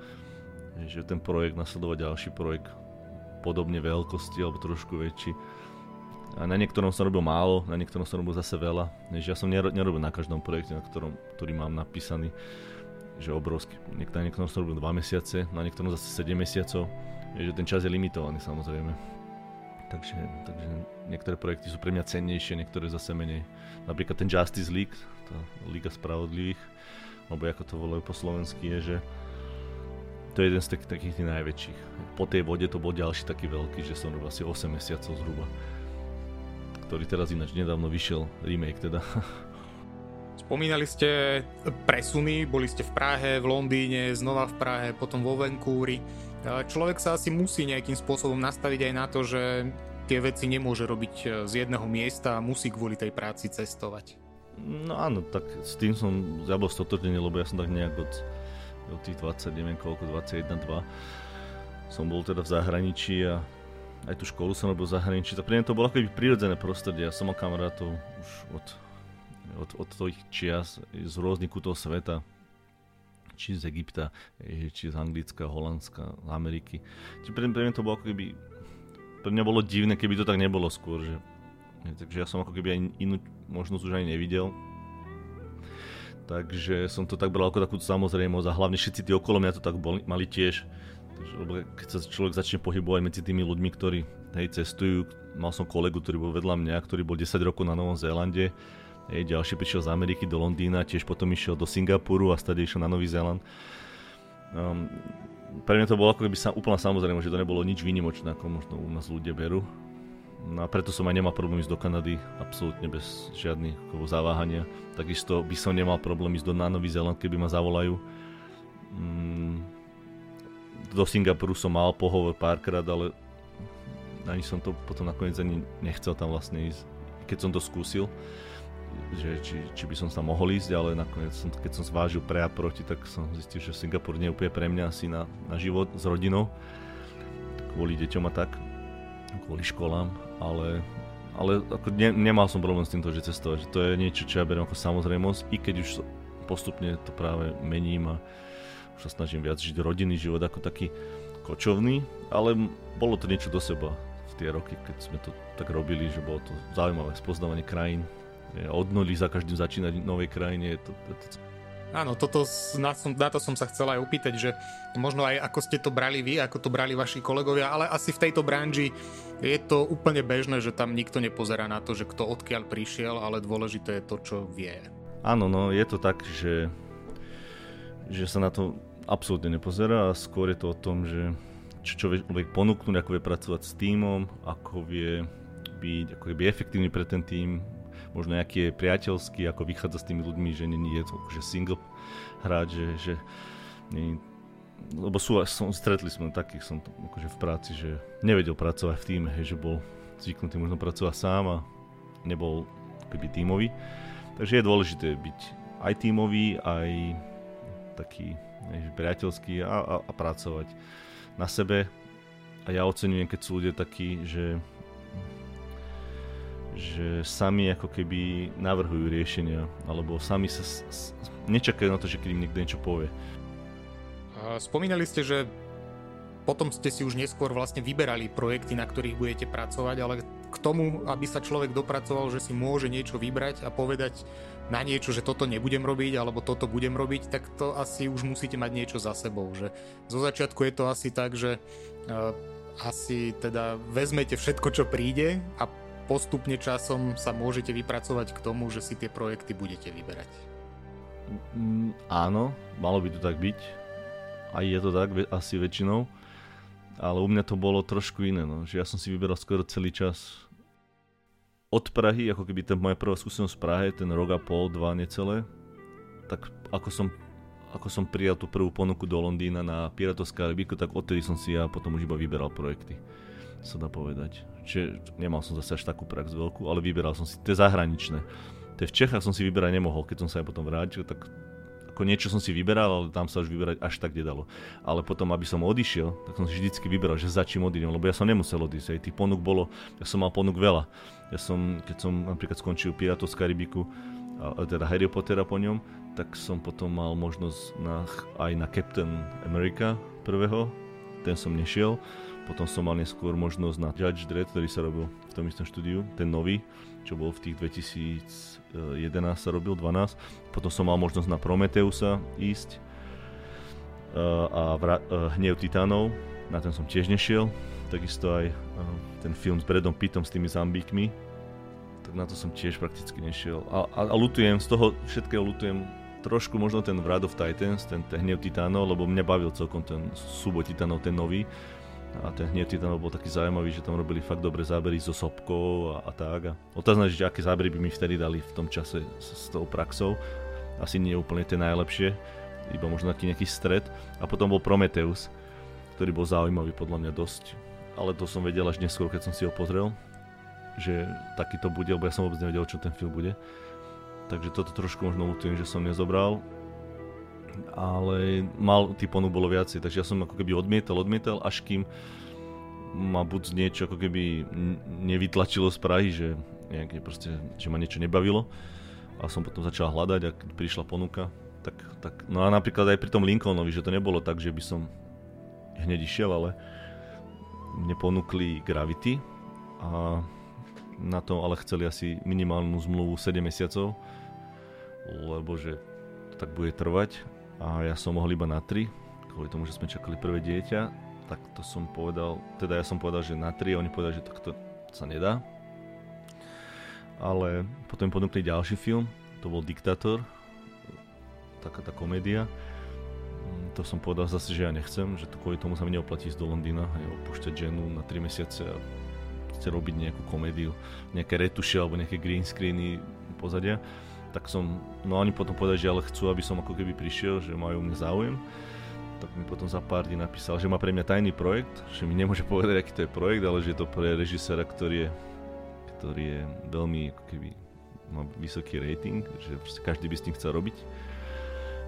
že ten projekt nasledovať ďalší projekt podobne veľkosti alebo trošku väčší. A na niektorom som robil málo, na niektorom som robil zase veľa. Že ja som nerobil na každom projekte, na ktorom, ktorý mám napísaný, že obrovský. Na niektorom som robil 2 mesiace, na niektorom zase 7 mesiacov. Je, že ten čas je limitovaný samozrejme. Takže, takže niektoré projekty sú pre mňa cennejšie, niektoré zase menej. Napríklad ten Justice League, tá Liga spravodlivých, alebo ako to volajú po slovensky, je, že to je jeden z takých, takých najväčších. Po tej vode to bol ďalší taký veľký, že som robil asi 8 mesiacov zhruba. Ktorý teraz ináč nedávno vyšiel, remake teda. Spomínali ste presuny, boli ste v Prahe, v Londýne, znova v Prahe, potom vo Vancouveri. Človek sa asi musí nejakým spôsobom nastaviť aj na to, že tie veci nemôže robiť e, z jedného miesta a musí kvôli tej práci cestovať. No áno, tak s tým som ja bol stotožnený, lebo ja som tak nejak od, od tých 20, neviem koľko, 21, 2 som bol teda v zahraničí a aj tú školu som robil v zahraničí, tak pre mňa to bolo ako prirodzené prostredie. Ja som mal kamarátov už od, od, od tých čias z rôznych kútov sveta, či z Egypta, či z Anglicka, Holandska, Ameriky. Čiže pre, pre mňa to bolo ako keby, pre mňa bolo divné, keby to tak nebolo skôr, že Takže ja som ako keby aj inú možnosť už ani nevidel. Takže som to tak bral ako takú samozrejmosť a hlavne všetci tí okolo mňa to tak boli, mali tiež. Keď sa človek začne pohybovať medzi tými ľuďmi, ktorí hej, cestujú, mal som kolegu, ktorý bol vedľa mňa, ktorý bol 10 rokov na Novom Zélande, hej, ďalší prišiel z Ameriky do Londýna, tiež potom išiel do Singapuru a stade išiel na Nový Zéland. Um, pre mňa to bolo ako keby sa, úplne samozrejme, že to nebolo nič výnimočné, ako možno u nás ľudia berú. No a preto som aj nemal problém ísť do Kanady, absolútne bez žiadnych zaváhania. Takisto by som nemal problém ísť do na Nový Zéland, keby ma zavolajú. Mm, do Singapuru som mal pohovor párkrát, ale ani som to potom nakoniec ani nechcel tam vlastne ísť, keď som to skúsil že či, či by som sa mohol ísť, ale nakoniec som, keď som zvážil pre a proti, tak som zistil, že Singapur nie je úplne pre mňa asi na, na život s rodinou, kvôli deťom a tak, kvôli školám ale, ale ako ne, nemal som problém s týmto, že cestovať, to je niečo, čo ja beriem ako samozrejmosť, i keď už postupne to práve mením a sa snažím viac žiť rodinný život ako taký kočovný, ale bolo to niečo do seba v tie roky, keď sme to tak robili, že bolo to zaujímavé spoznávanie krajín, od nuly za každým začínať v novej krajine, je to, je to Áno, toto, na, som, na to som sa chcel aj opýtať, že možno aj ako ste to brali vy, ako to brali vaši kolegovia, ale asi v tejto branži je to úplne bežné, že tam nikto nepozerá na to, že kto odkiaľ prišiel, ale dôležité je to, čo vie. Áno, no je to tak, že, že sa na to absolútne nepozerá a skôr je to o tom, že čo, čo vie ponúknuť, ako vie pracovať s týmom, ako vie byť, ako vie byť efektívny pre ten tým, možno nejaký je priateľský, ako vychádza s tými ľuďmi, že nie je to akože single hráč, že, že nie, lebo sú, som, stretli sme takých som akože v práci, že nevedel pracovať v týme, hej, že bol zvyknutý možno pracovať sám a nebol keby tímový. Takže je dôležité byť aj tímový, aj taký hej, priateľský a, a, a pracovať na sebe. A ja oceňujem, keď sú ľudia takí, že že sami ako keby navrhujú riešenia, alebo sami sa s, s, nečakajú na to, že keď im niekto niečo povie. Spomínali ste, že potom ste si už neskôr vlastne vyberali projekty, na ktorých budete pracovať, ale k tomu, aby sa človek dopracoval, že si môže niečo vybrať a povedať na niečo, že toto nebudem robiť alebo toto budem robiť, tak to asi už musíte mať niečo za sebou. Že zo začiatku je to asi tak, že uh, asi teda vezmete všetko, čo príde a postupne časom sa môžete vypracovať k tomu, že si tie projekty budete vyberať. Mm, áno, malo by to tak byť. Aj je to tak, asi väčšinou. Ale u mňa to bolo trošku iné, no. že ja som si vyberal skoro celý čas od Prahy, ako keby ten moja prvá skúsenosť v Prahe, ten rok a pol, dva necelé, tak ako som, ako som prijal tú prvú ponuku do Londýna na Piratovská Karibiku, tak odtedy som si ja potom už iba vyberal projekty, sa dá povedať. Čiže nemal som zase až takú prax veľkú, ale vyberal som si tie zahraničné. Tie v Čechách som si vyberať nemohol, keď som sa aj potom vrátil, tak ako niečo som si vyberal, ale tam sa už vyberať až tak nedalo. Ale potom, aby som odišiel, tak som si vždycky vyberal, že začím odídem, lebo ja som nemusel odísť. Aj tých ponúk bolo, ja som mal ponúk veľa. Ja som, keď som napríklad skončil Piratov z Karibiku, a, teda Harry Pottera po ňom, tak som potom mal možnosť na, aj na Captain America prvého, ten som nešiel. Potom som mal neskôr možnosť na Judge Dredd, ktorý sa robil v tom istom štúdiu, ten nový, čo bol v tých 2000 11 sa robil, 12. Potom som mal možnosť na Prometheusa ísť uh, a vra- uh, Hnev titánov, na ten som tiež nešiel. Takisto aj uh, ten film s Bredom Pittom s tými zambíkmi, tak na to som tiež prakticky nešiel. A, a, a lutujem, z toho všetkého lutujem trošku možno ten Wrath of Titans, ten, ten Hnev titánov, lebo mňa bavil celkom ten súboj titánov, ten nový a ten hnev Titanov bol taký zaujímavý, že tam robili fakt dobré zábery so sopkou a, a tak. A otázna, že aké zábery by mi vtedy dali v tom čase s, s tou praxou. Asi nie úplne tie najlepšie, iba možno taký nejaký stred. A potom bol Prometheus, ktorý bol zaujímavý podľa mňa dosť. Ale to som vedel až neskôr, keď som si ho pozrel, že taký to bude, lebo ja som vôbec nevedel, čo ten film bude. Takže toto trošku možno lutujem, že som nezobral ale mal, tý ponúk bolo viacej, takže ja som ako keby odmietal, odmietal, až kým ma buď niečo ako keby nevytlačilo z Prahy, že, nejaké proste, že ma niečo nebavilo. A som potom začal hľadať a keď prišla ponuka, tak, tak, no a napríklad aj pri tom Lincolnovi, že to nebolo tak, že by som hneď išiel, ale mne ponúkli Gravity a na to ale chceli asi minimálnu zmluvu 7 mesiacov, lebo že to tak bude trvať a ja som mohol iba na 3, kvôli tomu, že sme čakali prvé dieťa, tak to som povedal, teda ja som povedal, že na 3, oni povedali, že takto sa nedá. Ale potom ponúkli ďalší film, to bol Diktátor, taká tá komédia. Mm, to som povedal zase, že ja nechcem, že to kvôli tomu sa mi neoplatí ísť do Londýna a opúšťať ženu na 3 mesiace a chce robiť nejakú komédiu, nejaké retuše alebo nejaké green screeny pozadia tak som, no oni potom povedali, že ale chcú, aby som ako keby prišiel, že majú mňa záujem. Tak mi potom za pár dní napísal, že má pre mňa tajný projekt, že mi nemôže povedať, aký to je projekt, ale že je to pre režisera, ktorý je, ktorý je veľmi ako keby má vysoký rating, že každý by s tým chcel robiť.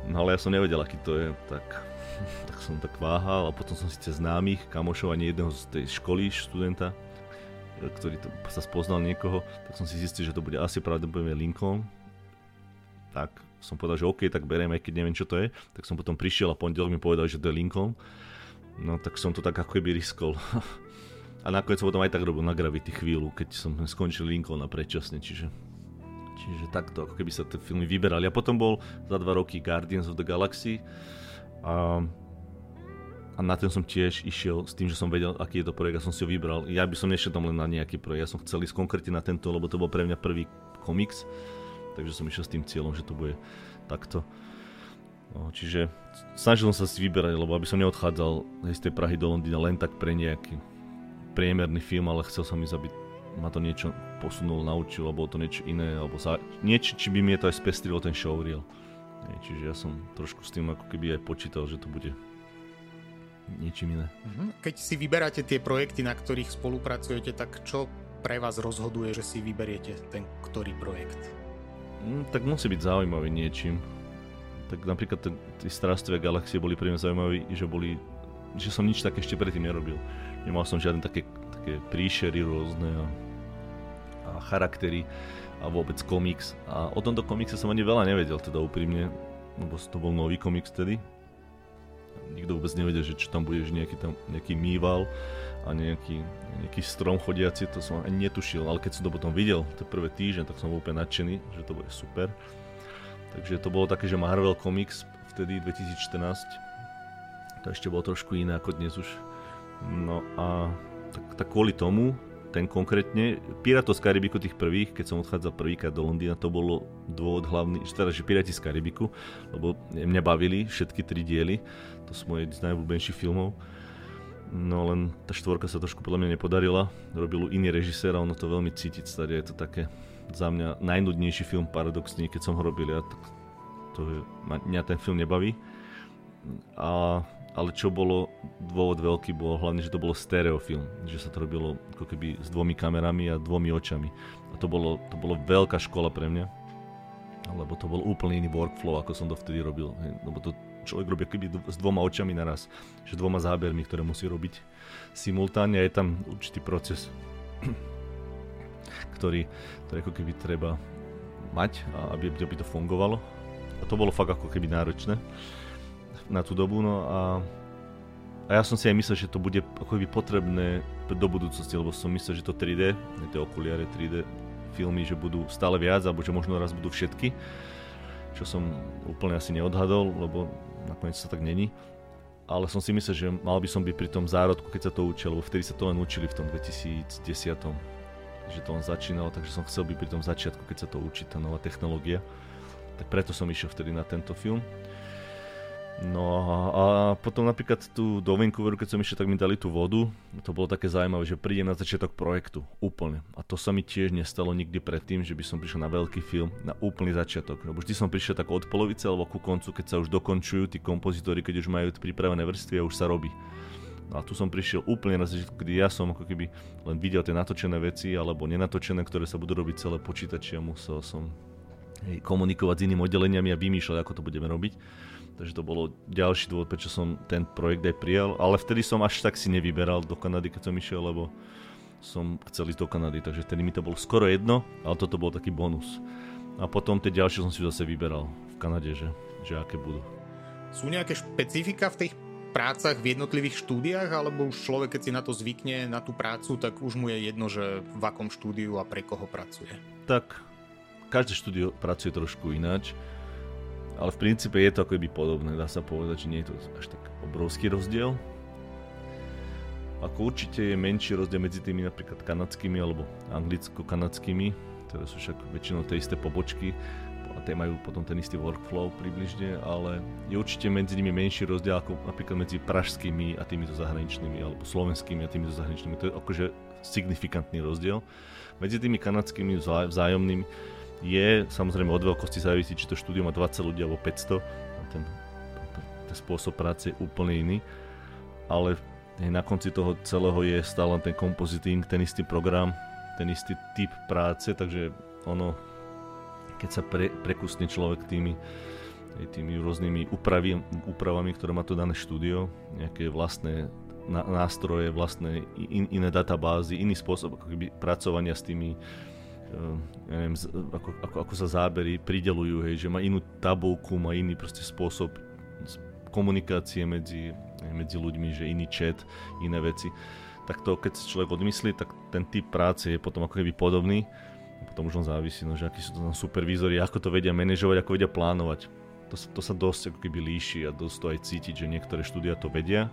No ale ja som nevedel, aký to je, tak, tak som tak váhal a potom som si cez známych kamošov ani jedného z tej školy študenta, ktorý to, sa spoznal niekoho, tak som si zistil, že to bude asi pravdepodobne Lincoln, tak som povedal, že OK, tak beriem, aj keď neviem, čo to je. Tak som potom prišiel a pondelok mi povedal, že to je Lincoln. No tak som to tak ako keby riskol. a nakoniec som potom aj tak robil na Gravity chvíľu, keď som skončil Lincoln a predčasne, čiže... Čiže takto, ako keby sa tie filmy vyberali. A potom bol za dva roky Guardians of the Galaxy a, a na ten som tiež išiel s tým, že som vedel, aký je to projekt a som si ho vybral. Ja by som nešiel tam len na nejaký projekt, ja som chcel ísť konkrétne na tento, lebo to bol pre mňa prvý komiks takže som išiel s tým cieľom, že to bude takto. No, čiže snažil som sa si vyberať, lebo aby som neodchádzal z tej Prahy do Londýna len tak pre nejaký priemerný film, ale chcel som ísť, aby ma to niečo posunulo, naučilo, alebo to niečo iné, alebo sa, niečo, či by mi to aj spestrilo ten showreel. Čiže ja som trošku s tým ako keby aj počítal, že to bude niečím iné. Mhm. Keď si vyberáte tie projekty, na ktorých spolupracujete, tak čo pre vás rozhoduje, že si vyberiete ten ktorý projekt? Mm, tak musí byť zaujímavý niečím. Tak napríklad tie strastové galaxie boli pre mňa zaujímavé, že boli, že som nič také ešte predtým nerobil. Nemal som žiadne také, také príšery rôzne a, a charaktery a vôbec komiks. A o tomto komikse som ani veľa nevedel, teda úprimne, lebo to bol nový komiks tedy. Nikto vôbec nevedel, že čo tam bude, že nejaký, tam, nejaký mýval a nejaký, nejaký strom chodiaci, to som ani netušil, ale keď som to potom videl, to prvé týždeň, tak som bol úplne nadšený, že to bude super. Takže to bolo také, že Marvel Comics vtedy 2014, to ešte bolo trošku iné ako dnes už. No a tak, tak kvôli tomu ten konkrétne, Piratos z Karibiku tých prvých, keď som odchádzal prvýkrát do Londýna, to bolo dôvod hlavný, že teda, že Pirati z Karibiku, lebo mňa bavili všetky tri diely, to sú moje z najobľúbenejších filmov. No len tá štvorka sa trošku podľa mňa nepodarila, robil iný režisér a ono to veľmi cítiť stade, je to také za mňa najnudnejší film paradoxne, keď som ho robil, ja tak to mňa ten film nebaví. A ale čo bolo dôvod veľký, bol hlavne, že to bolo stereofilm, že sa to robilo ako keby s dvomi kamerami a dvomi očami. A to bolo, to bolo veľká škola pre mňa, lebo to bol úplne iný workflow, ako som to vtedy robil. Lebo to človek robí keby s dvoma očami naraz, že dvoma zábermi, ktoré musí robiť simultánne a je tam určitý proces, ktorý, ktorý ako keby treba mať, aby, aby to fungovalo. A to bolo fakt ako keby náročné na tú dobu, no a, a ja som si aj myslel, že to bude ako by potrebné do budúcnosti, lebo som myslel, že to 3D, tie okuliare 3D filmy, že budú stále viac, alebo že možno raz budú všetky, čo som úplne asi neodhadol, lebo nakoniec sa tak není. Ale som si myslel, že mal by som byť pri tom zárodku, keď sa to učil, lebo vtedy sa to len učili v tom 2010 že to on začínal, takže som chcel byť pri tom začiatku, keď sa to učí, tá nová technológia. Tak preto som išiel vtedy na tento film. No a potom napríklad tu do Vancouveru, keď som išiel, tak mi dali tú vodu. To bolo také zaujímavé, že prídem na začiatok projektu. Úplne. A to sa mi tiež nestalo nikdy predtým, že by som prišiel na veľký film, na úplný začiatok. Lebo vždy som prišiel tak od polovice alebo ku koncu, keď sa už dokončujú tí kompozitori, keď už majú pripravené vrstvy a už sa robí. No a tu som prišiel úplne na začiatku, kedy ja som ako keby len videl tie natočené veci alebo nenatočené, ktoré sa budú robiť celé počítači a musel som komunikovať s inými oddeleniami a vymýšľať, ako to budeme robiť. Takže to bolo ďalší dôvod, prečo som ten projekt aj prijal. Ale vtedy som až tak si nevyberal do Kanady, keď som išiel, lebo som chcel ísť do Kanady, takže vtedy mi to bolo skoro jedno, ale toto bol taký bonus. A potom tie ďalšie som si zase vyberal v Kanade, že, že aké budú. Sú nejaké špecifika v tých prácach v jednotlivých štúdiách, alebo už človek, keď si na to zvykne, na tú prácu, tak už mu je jedno, že v akom štúdiu a pre koho pracuje? Tak, každé štúdio pracuje trošku ináč ale v princípe je to akoby podobné, dá sa povedať, že nie je to až tak obrovský rozdiel. Ako určite je menší rozdiel medzi tými napríklad kanadskými alebo anglicko-kanadskými, ktoré sú však väčšinou tie isté pobočky a tie majú potom ten istý workflow približne, ale je určite medzi nimi menší rozdiel ako napríklad medzi pražskými a týmito zahraničnými alebo slovenskými a týmito zahraničnými. To je akože signifikantný rozdiel. Medzi tými kanadskými vzájomnými je, samozrejme od veľkosti závisí, či to štúdio má 20 ľudí alebo 500, a ten, ten spôsob práce je úplne iný, ale na konci toho celého je stále ten compositing, ten istý program, ten istý typ práce, takže ono, keď sa pre, prekusne človek tými, tými rôznymi úpravy, úpravami, ktoré má to dané štúdio, nejaké vlastné nástroje, vlastné in, iné databázy, iný spôsob ako keby pracovania s tými ja neviem, ako, ako, ako sa zábery pridelujú, hej, že má inú tabulku, má iný proste spôsob komunikácie medzi, medzi ľuďmi, že iný chat, iné veci. Tak to, keď si človek odmyslí, tak ten typ práce je potom ako keby podobný. Potom už len závisí, no, že akí sú to tam supervízori, ako to vedia manažovať, ako vedia plánovať. To, to sa dosť ako keby líši a dosť to aj cítiť, že niektoré štúdia to vedia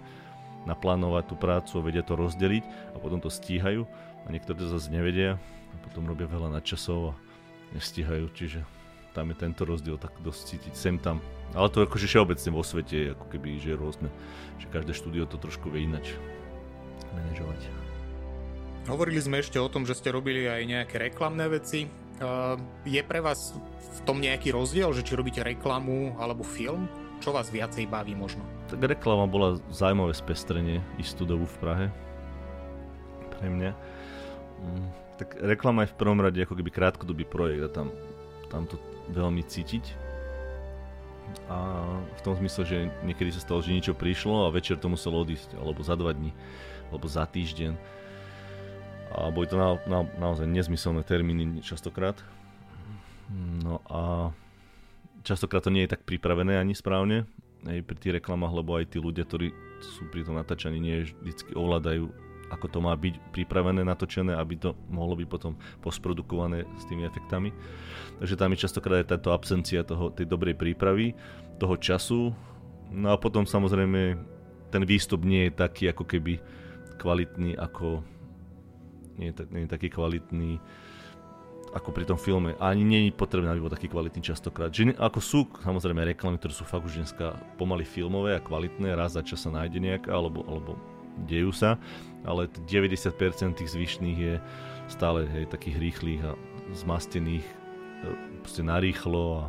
naplánovať tú prácu vedia to rozdeliť a potom to stíhajú a niektoré to zase nevedia a potom robia veľa nadčasov a nestíhajú, čiže tam je tento rozdiel tak dosť cítiť sem tam. Ale to akože všeobecne vo svete ako keby, že je rôzne, že každé štúdio to trošku vie inač manažovať. Hovorili sme ešte o tom, že ste robili aj nejaké reklamné veci. Je pre vás v tom nejaký rozdiel, že či robíte reklamu alebo film? Čo vás viacej baví možno? Tak reklama bola zaujímavé spestrenie istú dobu v Prahe. Pre mňa. Tak reklama je v prvom rade ako keby krátkodobý projekt a tam, tam to veľmi cítiť. A v tom zmysle, že niekedy sa stalo, že niečo prišlo a večer to muselo odísť, alebo za dva dní, alebo za týždeň. A boli to na, na, naozaj nezmyselné termíny častokrát. No a častokrát to nie je tak pripravené ani správne. hej, pri tých reklamách, lebo aj tí ľudia, ktorí sú pri tom natáčaní, nie vždy ovládajú ako to má byť pripravené, natočené, aby to mohlo byť potom posprodukované s tými efektami. Takže tam je častokrát aj táto absencia toho, tej dobrej prípravy, toho času. No a potom samozrejme ten výstup nie je taký ako keby kvalitný ako nie je, nie je taký kvalitný ako pri tom filme. Ani nie je potrebné, aby bol taký kvalitný častokrát. Že, ako sú samozrejme reklamy, ktoré sú fakt už dneska pomaly filmové a kvalitné, raz za čas sa nájde nejaká, alebo, alebo dejú sa, ale 90% tých zvyšných je stále hej, takých rýchlych a zmastených e, proste narýchlo a,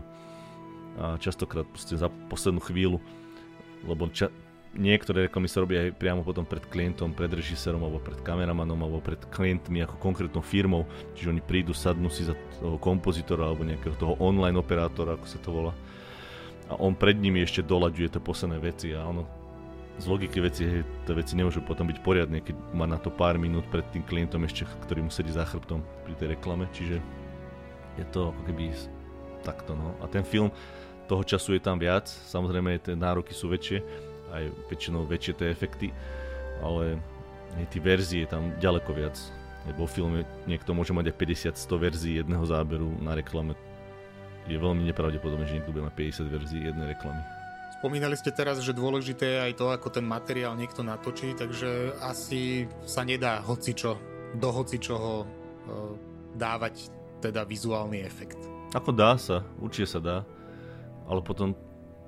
a častokrát proste za poslednú chvíľu, lebo ča, niektoré reklamy sa robia aj priamo potom pred klientom, pred režisérom alebo pred kameramanom alebo pred klientmi ako konkrétnou firmou, čiže oni prídu, sadnú si za toho kompozitora alebo nejakého toho online operátora, ako sa to volá a on pred nimi ešte doľaďuje tie posledné veci a ono z logiky veci, hej, tie veci nemôžu potom byť poriadne, keď má na to pár minút pred tým klientom ešte, ktorý mu sedí za chrbtom pri tej reklame, čiže je to ako keby takto, no. A ten film, toho času je tam viac, samozrejme tie nároky sú väčšie, aj väčšinou väčšie tie efekty, ale aj tie verzie tam ďaleko viac. Aj vo filme niekto môže mať aj 50-100 verzií jedného záberu na reklame. Je veľmi nepravdepodobné, že niekto bude mať 50 verzií jednej reklamy. Spomínali ste teraz, že dôležité je aj to, ako ten materiál niekto natočí, takže asi sa nedá hocičo, do hocičoho e, dávať teda vizuálny efekt. Ako dá sa, určite sa dá, ale potom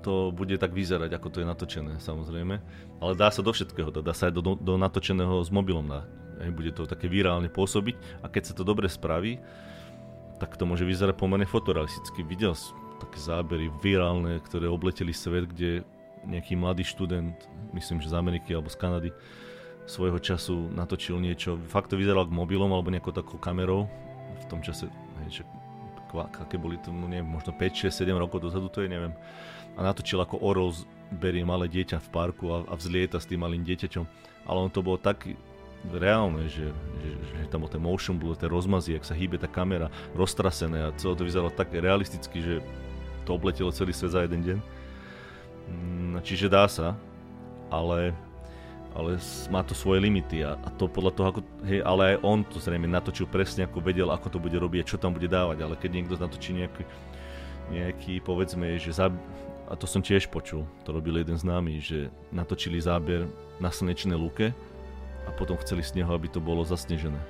to bude tak vyzerať, ako to je natočené, samozrejme. Ale dá sa do všetkého, dá sa aj do, do natočeného s mobilom dá. Bude to také virálne pôsobiť a keď sa to dobre spraví, tak to môže vyzerať pomerne fotorealisticky. Videl také zábery virálne, ktoré obleteli svet, kde nejaký mladý študent, myslím, že z Ameriky alebo z Kanady, svojho času natočil niečo, fakt to vyzeralo k mobilom alebo nejakou takou kamerou, v tom čase, hej, aké boli to, no neviem, možno 5, 6, 7 rokov dozadu, to je, neviem. A natočil ako Orol berie malé dieťa v parku a, a vzlieta s tým malým dieťaťom. Ale on to bolo tak reálne, že, že, že tam bol ten motion blur, tie rozmazy, ak sa hýbe tá kamera, roztrasené a celé to vyzeralo tak realisticky, že to obletelo celý svet za jeden deň. Mm, čiže dá sa, ale, ale má to svoje limity a, a to podľa toho, ako, hej, ale aj on to zrejme natočil presne, ako vedel, ako to bude robiť a čo tam bude dávať, ale keď niekto natočí nejaký, nejaký povedzme, že za, a to som tiež počul, to robil jeden známy, že natočili záber na slnečnej lúke a potom chceli z neho, aby to bolo zasnežené.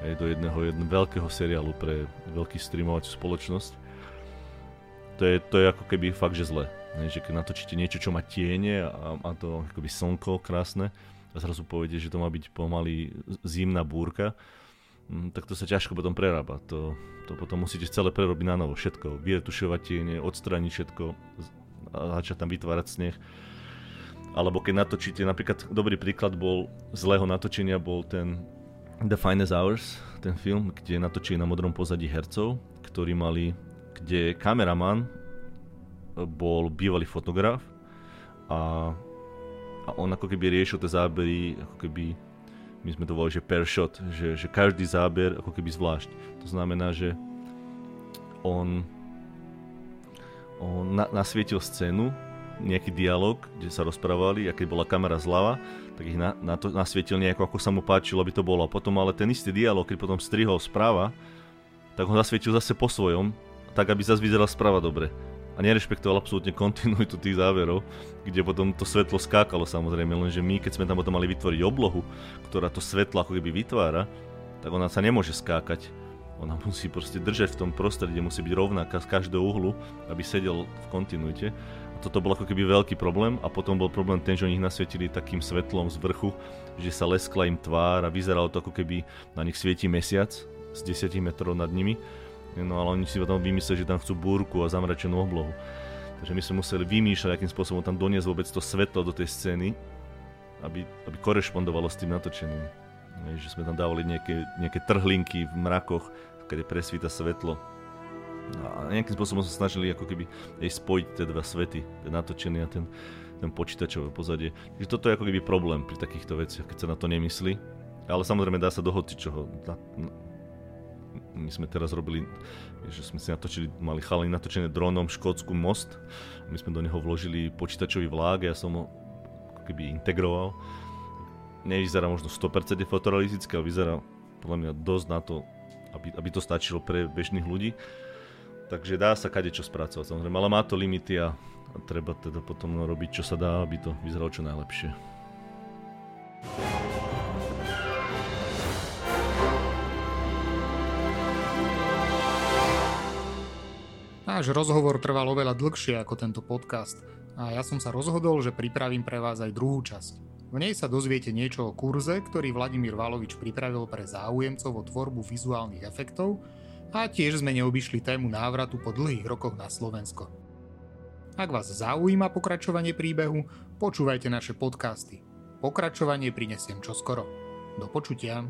Aj do jedného, jedného veľkého seriálu pre veľký streamovaciu spoločnosť. To je, to je ako keby fakt, že zle. že keď natočíte niečo, čo má tiene a má to akoby slnko krásne a zrazu poviete, že to má byť pomaly zimná búrka, mm, tak to sa ťažko potom prerába. To, to potom musíte celé prerobiť na novo, všetko. Vyretušovať tiene, odstrániť všetko, a začať tam vytvárať sneh. Alebo keď natočíte, napríklad dobrý príklad bol zlého natočenia bol ten The Finest Hours, ten film, kde natočili na modrom pozadí hercov, ktorí mali, kde kameraman bol bývalý fotograf a, a on ako keby riešil tie zábery, ako keby my sme to volali, že per shot, že, že každý záber ako keby zvlášť. To znamená, že on on na, nasvietil scénu, nejaký dialog, kde sa rozprávali a keď bola kamera zľava, tak ich na, na to nasvietil nejako, ako sa mu páčilo, aby to bolo. A potom ale ten istý dialog, keď potom strihol správa, tak ho zasvietil zase po svojom, tak aby zase vyzeral správa dobre. A nerešpektoval absolútne kontinuitu tých záverov, kde potom to svetlo skákalo samozrejme, lenže my, keď sme tam potom mali vytvoriť oblohu, ktorá to svetlo ako keby vytvára, tak ona sa nemôže skákať ona musí proste držať v tom prostredí, musí byť rovnaká z každého uhlu, aby sedel v kontinuite. A toto bol ako keby veľký problém a potom bol problém ten, že oni ich nasvietili takým svetlom z vrchu, že sa leskla im tvár a vyzeralo to ako keby na nich svieti mesiac z 10 metrov nad nimi. No ale oni si potom vymysleli, že tam chcú búrku a zamračenú oblohu. Takže my sme museli vymýšľať, akým spôsobom tam doniesť vôbec to svetlo do tej scény, aby, aby korešpondovalo s tým natočením. Že sme tam dávali nejaké, nejaké trhlinky v mrakoch, kedy presvíta svetlo. A nejakým spôsobom sa snažili ako keby aj spojiť tie dva svety, ten natočený a ten, ten počítačové pozadie. Takže toto je ako keby problém pri takýchto veciach, keď sa na to nemyslí. Ale samozrejme dá sa do čoho. My sme teraz robili, že sme si natočili, mali chalani natočené dronom Škótsku most. My sme do neho vložili počítačový vlák, ja som ho keby integroval. Nevyzerá možno 100% fotorealisticky, ale vyzerá podľa mňa dosť na to, aby, aby to stačilo pre bežných ľudí. Takže dá sa kade čo spracovať samozrejme, ale má to limity a, a treba teda potom robiť čo sa dá, aby to vyzeralo čo najlepšie. Náš rozhovor trval oveľa dlhšie ako tento podcast a ja som sa rozhodol, že pripravím pre vás aj druhú časť. V nej sa dozviete niečo o kurze, ktorý Vladimír Valovič pripravil pre záujemcov o tvorbu vizuálnych efektov a tiež sme neobyšli tému návratu po dlhých rokoch na Slovensko. Ak vás zaujíma pokračovanie príbehu, počúvajte naše podcasty. Pokračovanie prinesiem čoskoro. Do počutia.